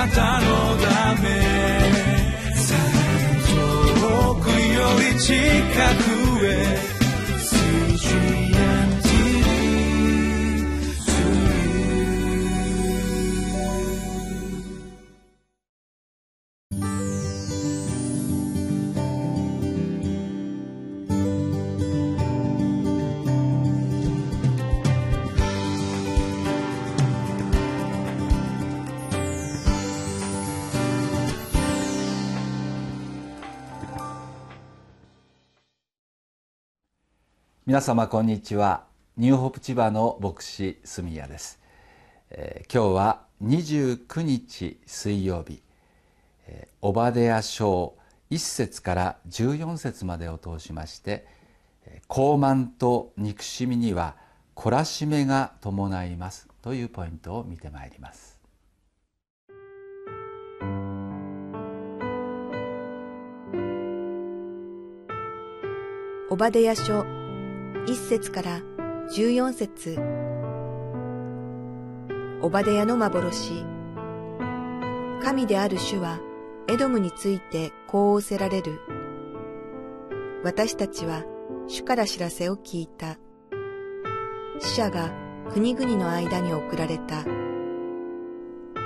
なたのため。遠くより近く。皆様こんにちは。ニューホープ千葉の牧師住谷です、えー、今日は29日水曜日、えー、オバデヤ書1節から14節までを通しまして高慢と憎しみには懲らしめが伴いますというポイントを見てまいります。オバデヤ書1節から14節オバデヤの幻神である主はエドムについてこう仰せられる。私たちは主から知らせを聞いた。死者が国々の間に送られた。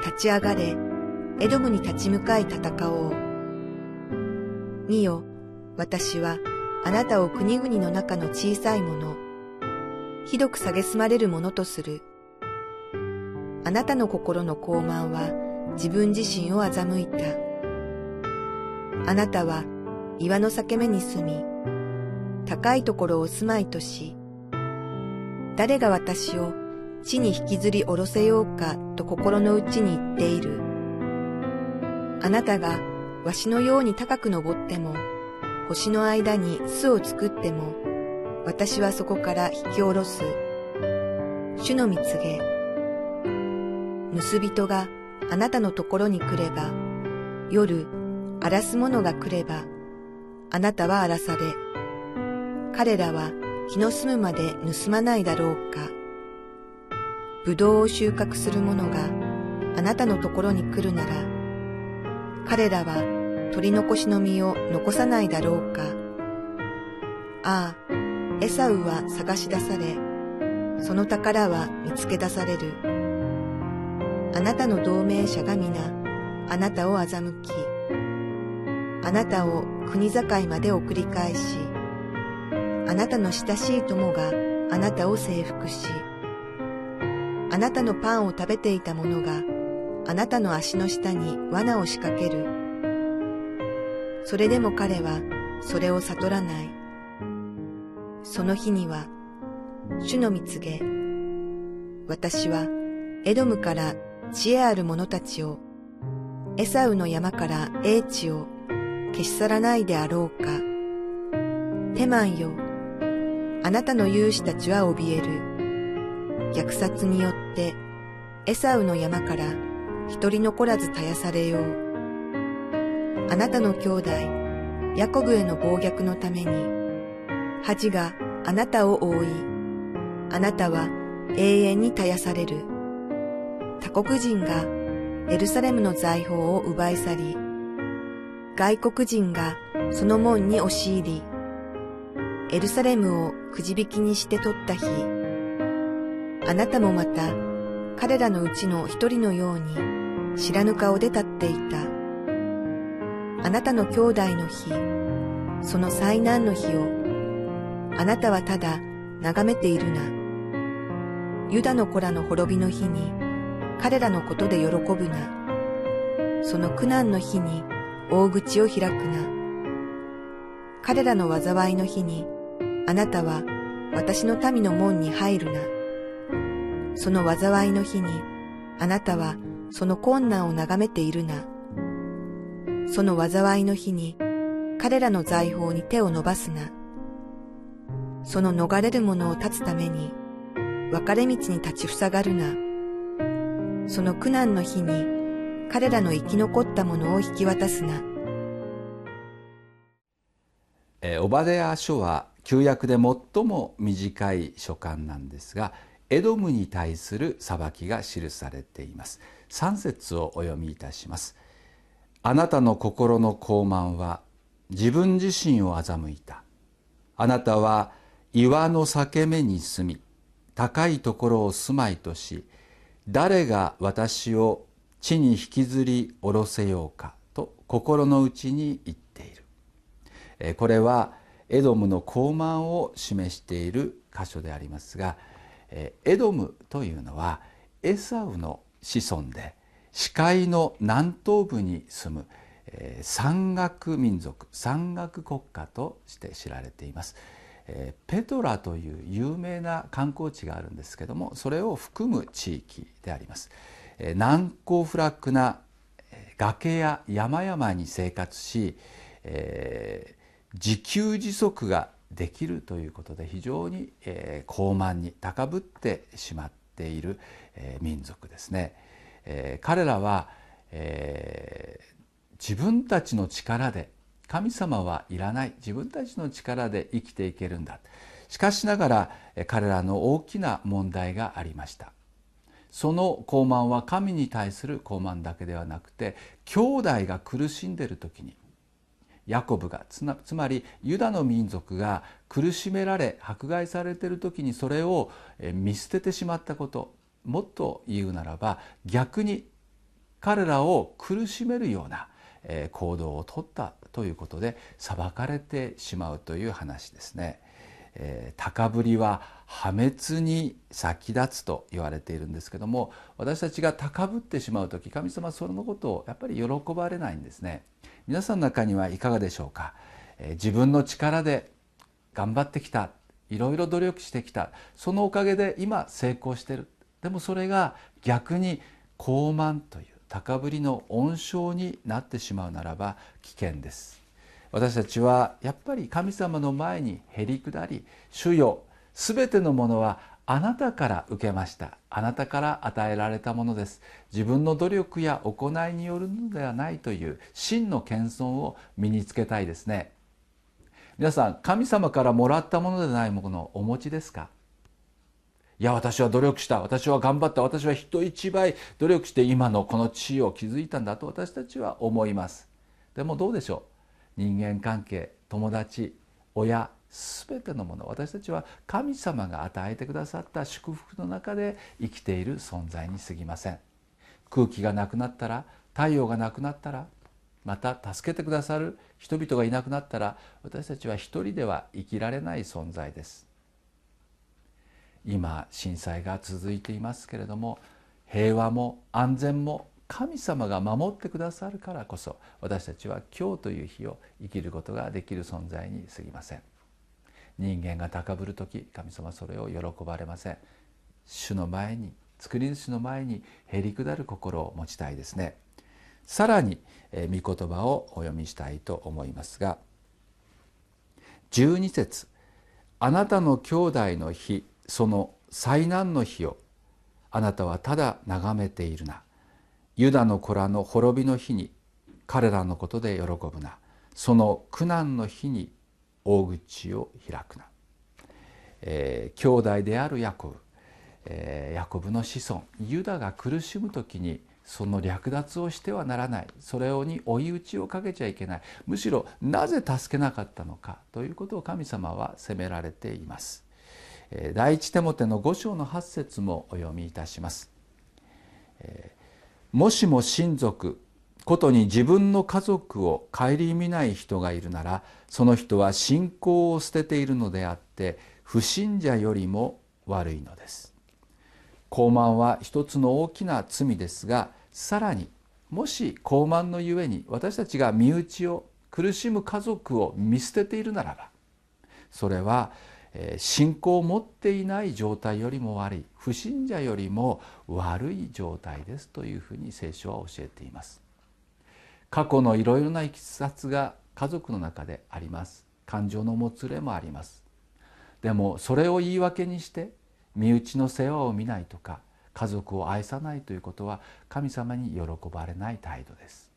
立ち上がれ、エドムに立ち向かい戦おう。見よ、私はあなたを国々の中の小さいもの、ひどく蔑まれるものとする。あなたの心の高慢は自分自身を欺いた。あなたは岩の裂け目に住み、高いところを住まいとし、誰が私を地に引きずり下ろせようかと心の内に言っている。あなたがわしのように高く登っても、星の間に巣を作っても、私はそこから引き下ろす。主の蜜げ。盗人があなたのところに来れば、夜、荒らす者が来れば、あなたは荒らされ、彼らは日の住むまで盗まないだろうか。葡萄を収穫する者があなたのところに来るなら、彼らは取り残しの実を残さないだろうか。ああ、エサウは探し出され、その宝は見つけ出される。あなたの同盟者が皆、あなたを欺き、あなたを国境まで送り返し、あなたの親しい友があなたを征服し、あなたのパンを食べていた者があなたの足の下に罠を仕掛ける。それでも彼はそれを悟らない。その日には、主の蜜げ、私はエドムから知恵ある者たちを、エサウの山から英知を消し去らないであろうか。テマンよ、あなたの勇士たちは怯える。虐殺によってエサウの山から一人残らず絶やされよう。あなたの兄弟、ヤコブへの暴虐のために、恥があなたを覆い、あなたは永遠に絶やされる。他国人がエルサレムの財宝を奪い去り、外国人がその門に押し入り、エルサレムをくじ引きにして取った日、あなたもまた彼らのうちの一人のように知らぬ顔で立っていた。あなたの兄弟の日、その災難の日を、あなたはただ眺めているな。ユダの子らの滅びの日に、彼らのことで喜ぶな。その苦難の日に大口を開くな。彼らの災いの日に、あなたは私の民の門に入るな。その災いの日に、あなたはその困難を眺めているな。その災いの日に彼らの財宝に手を伸ばすな。その逃れる者を立つために分かれ道に立ちふさがるな。その苦難の日に彼らの生き残った者を引き渡すな。えオバデア書は旧約で最も短い書簡なんですがエドムに対する裁きが記されています3節をお読みいたしますあなたの心の傲慢は自分自身を欺いた。あなたは岩の裂け目に住み高いところを住まいとし誰が私を地に引きずり下ろせようかと心の内に言っている。これはエドムの傲慢を示している箇所でありますがエドムというのはエサウの子孫で視界の南東部に住む山岳民族山岳国家として知られています。ペトラという有名な観光地があるんですけどもそれを含む地域であります難攻不落な崖や山々に生活し、え、自給自足ができるということで非常に、え、高慢に高ぶってしまっている、え、民族ですね、えー、彼らは、えー、自分たちの力で神様はいらない自分たちの力で生きていけるんだ。しかしながら彼らの大きな問題がありました。その傲慢は神に対する傲慢だけではなくて兄弟が苦しんでいる時にヤコブがつまりユダの民族が苦しめられ迫害されている時にそれを見捨ててしまったこと。もっと言うならば逆に彼らを苦しめるような行動をとったということで裁かれてしまうという話ですね。えー、高ぶりは破滅に先立つと言われているんですけども私たちが高ぶってしまう時神様はそのことをやっぱり喜ばれないんですね。皆さんの中にはいかがでしょうか、えー、自分の力で頑張ってきたいろいろ努力してきたそのおかげで今成功してる。でもそれが逆に傲慢という高ぶりの温床になってしまうならば危険です。私たちはやっぱり神様の前にへり下り主よすべてのものはあなたから受けました。あなたから与えられたものです。自分の努力や行いによるのではないという真の謙遜を身につけたいですね。皆さん神様からもらったものでないものをお持ちですか？いや私は努力した。私は頑張った。私は人一倍努力して今のこの地位を築いたんだと私たちは思います。でもどうでしょう？人間関係友達親すべてのもの私たちは神様が与えてくださった祝福の中で生きている存在に過ぎません。空気がなくなったら太陽がなくなったらまた助けてくださる人々がいなくなったら私たちは一人では生きられない存在です。今震災が続いていますけれども平和も安全も神様が守ってくださるからこそ私たちは今日という日を生きることができる存在に過ぎません。人間が高ぶる時神様それを喜ばれません。主の前に作り主の前にへり下る心を持ちたいですね。さらに御言葉をお読みしたいと思いますが12節あなたの兄弟の日その災難の日をあなたはただ眺めているな。ユダの子らの滅びの日に彼らのことで喜ぶな。その苦難の日に大口を開くな、えー、兄弟であるヤコブ、えー、ヤコブの子孫。ユダが苦しむ時にその略奪をしてはならない。それに追い打ちをかけちゃいけない。むしろなぜ助けなかったのかということを神様は責められています。第一テモテの5章の8節もお読みいたします。もしも親族ことに自分の家族を顧みない人がいるならその人は信仰を捨てているのであって不信者よりも悪いのです。傲慢は一つの大きな罪ですがさらにもし傲慢のゆえに私たちが身内を苦しむ家族を見捨てているならばそれは信仰を持っていない状態よりも悪い不信者よりも悪い状態ですというふうに聖書は教えています。過去のいろいろないきさつが家族の中であります。感情のもつれもあります。でもそれを言い訳にして身内の世話を見ないとか家族を愛さないということは神様に喜ばれない態度です。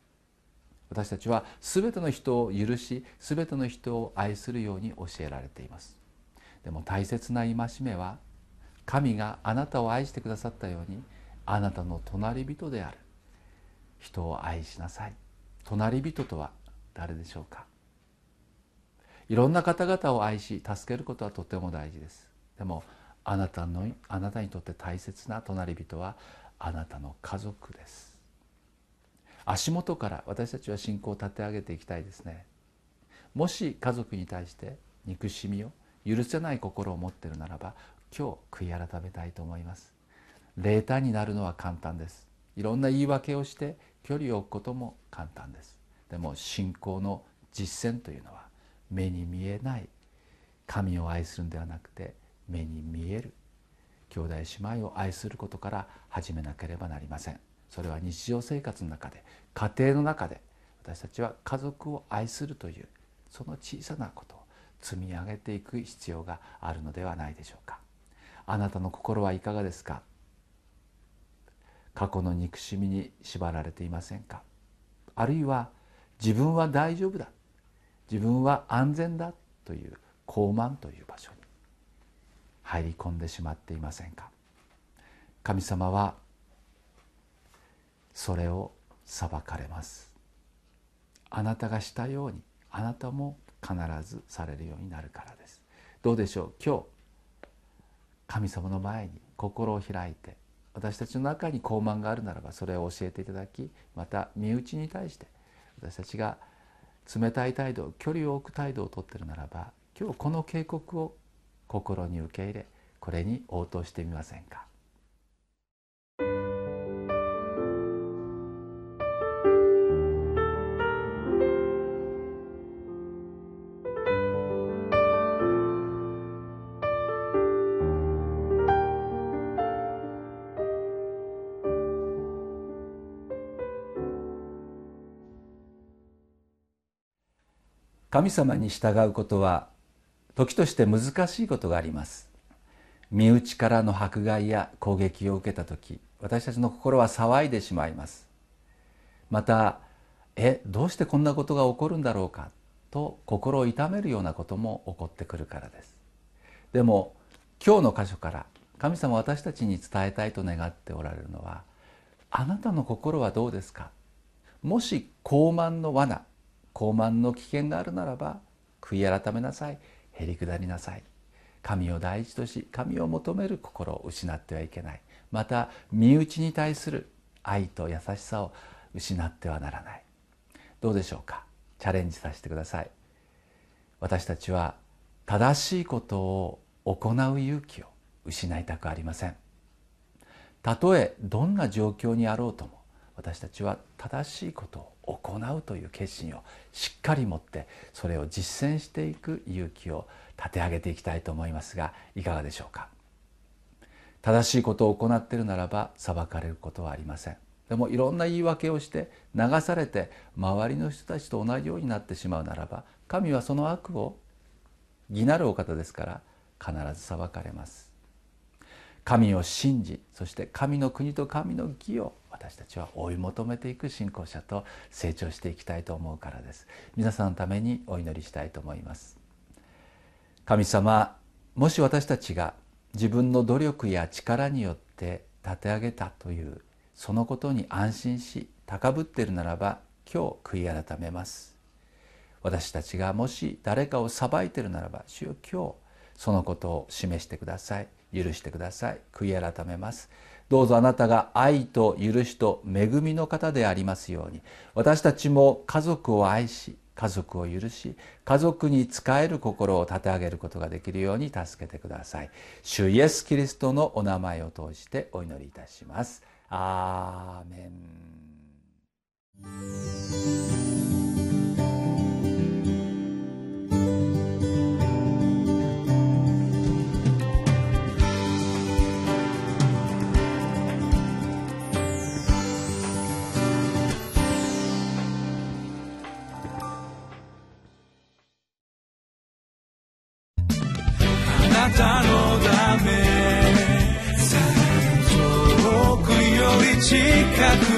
私たちは全ての人を許し全ての人を愛するように教えられています。でも大切な戒めは神があなたを愛してくださったようにあなたの隣人である。人を愛しなさい。隣人とは誰でしょうか？いろんな方々を愛し助けることはとても大事です。でもあなたのあなたにとって大切な隣人はあなたの家族です。足元から私たちは信仰を立て上げていきたいですね。もし家族に対して憎しみを許せない心を持っているならば今日悔い改めたいと思います。霊体になるのは簡単です。いろんな言い訳をして距離を置くことも簡単です。でも信仰の実践というのは目に見えない神を愛するんではなくて目に見える兄弟姉妹を愛することから始めなければなりません。それは日常生活の中で家庭の中で私たちは家族を愛するというその小さなこと。積み上げていく必要があるのではないでしょうか。あなたの心はいかがですか？過去の憎しみに縛られていませんか？あるいは自分は大丈夫だ。自分は安全だ。という高慢という場所に入り込んでしまっていませんか？神様はそれを裁かれます。あなたがしたようにあなたも必ずされるようになるからです。どうでしょう？今日神様の前に心を開いて私たちの中に高慢があるならばそれを教えていただきまた身内に対して私たちが冷たい態度距離を置く態度をとってるならば今日この警告を心に受け入れこれに応答してみませんか？神様に従うことは時として難しいことがあります。身内からの迫害や攻撃を受けた時私たちの心は騒いでしまいます。またえどうしてこんなことが起こるんだろうかと心を痛めるようなことも起こってくるからです。でも今日の箇所から神様私たちに伝えたいと願っておられるのはあなたの心はどうですか？もし高慢の罠高慢の危険があるならば悔い改めなさい。へり下りなさい。神を第一とし神を求める心を失ってはいけない。また身内に対する愛と優しさを失ってはならない。どうでしょうか？チャレンジさせてください。私たちは正しいことを行う勇気を失いたくありません。たとえどんな状況にあろうとも私たちは正しいことを行うという決心をしっかり持ってそれを実践していく勇気を立て上げていきたいと思いますがいかがでしょうか？正しいことを行っているならば裁かれることはありません。でもいろんな言い訳をして流されて周りの人たちと同じようになってしまうならば神はその悪を義なるお方ですから必ず裁かれます。神を信じそして神の国と神の義を私たちは追い求めていく信仰者と成長していきたいと思うからです。皆さんのためにお祈りしたいと思います。神様もし私たちが自分の努力や力によって立て上げたというそのことに安心し高ぶっているならば今日悔い改めます。私たちがもし誰かを裁いているならば主よ今日そのことを示してください。許してください。悔い改めます。どうぞあなたが愛と許しと恵みの方でありますように。私たちも家族を愛し家族を許し家族に仕える心を立て上げることができるように助けてください。主イエス・キリストのお名前を通してお祈りいたします。アーメン。たのため。遠くより近く。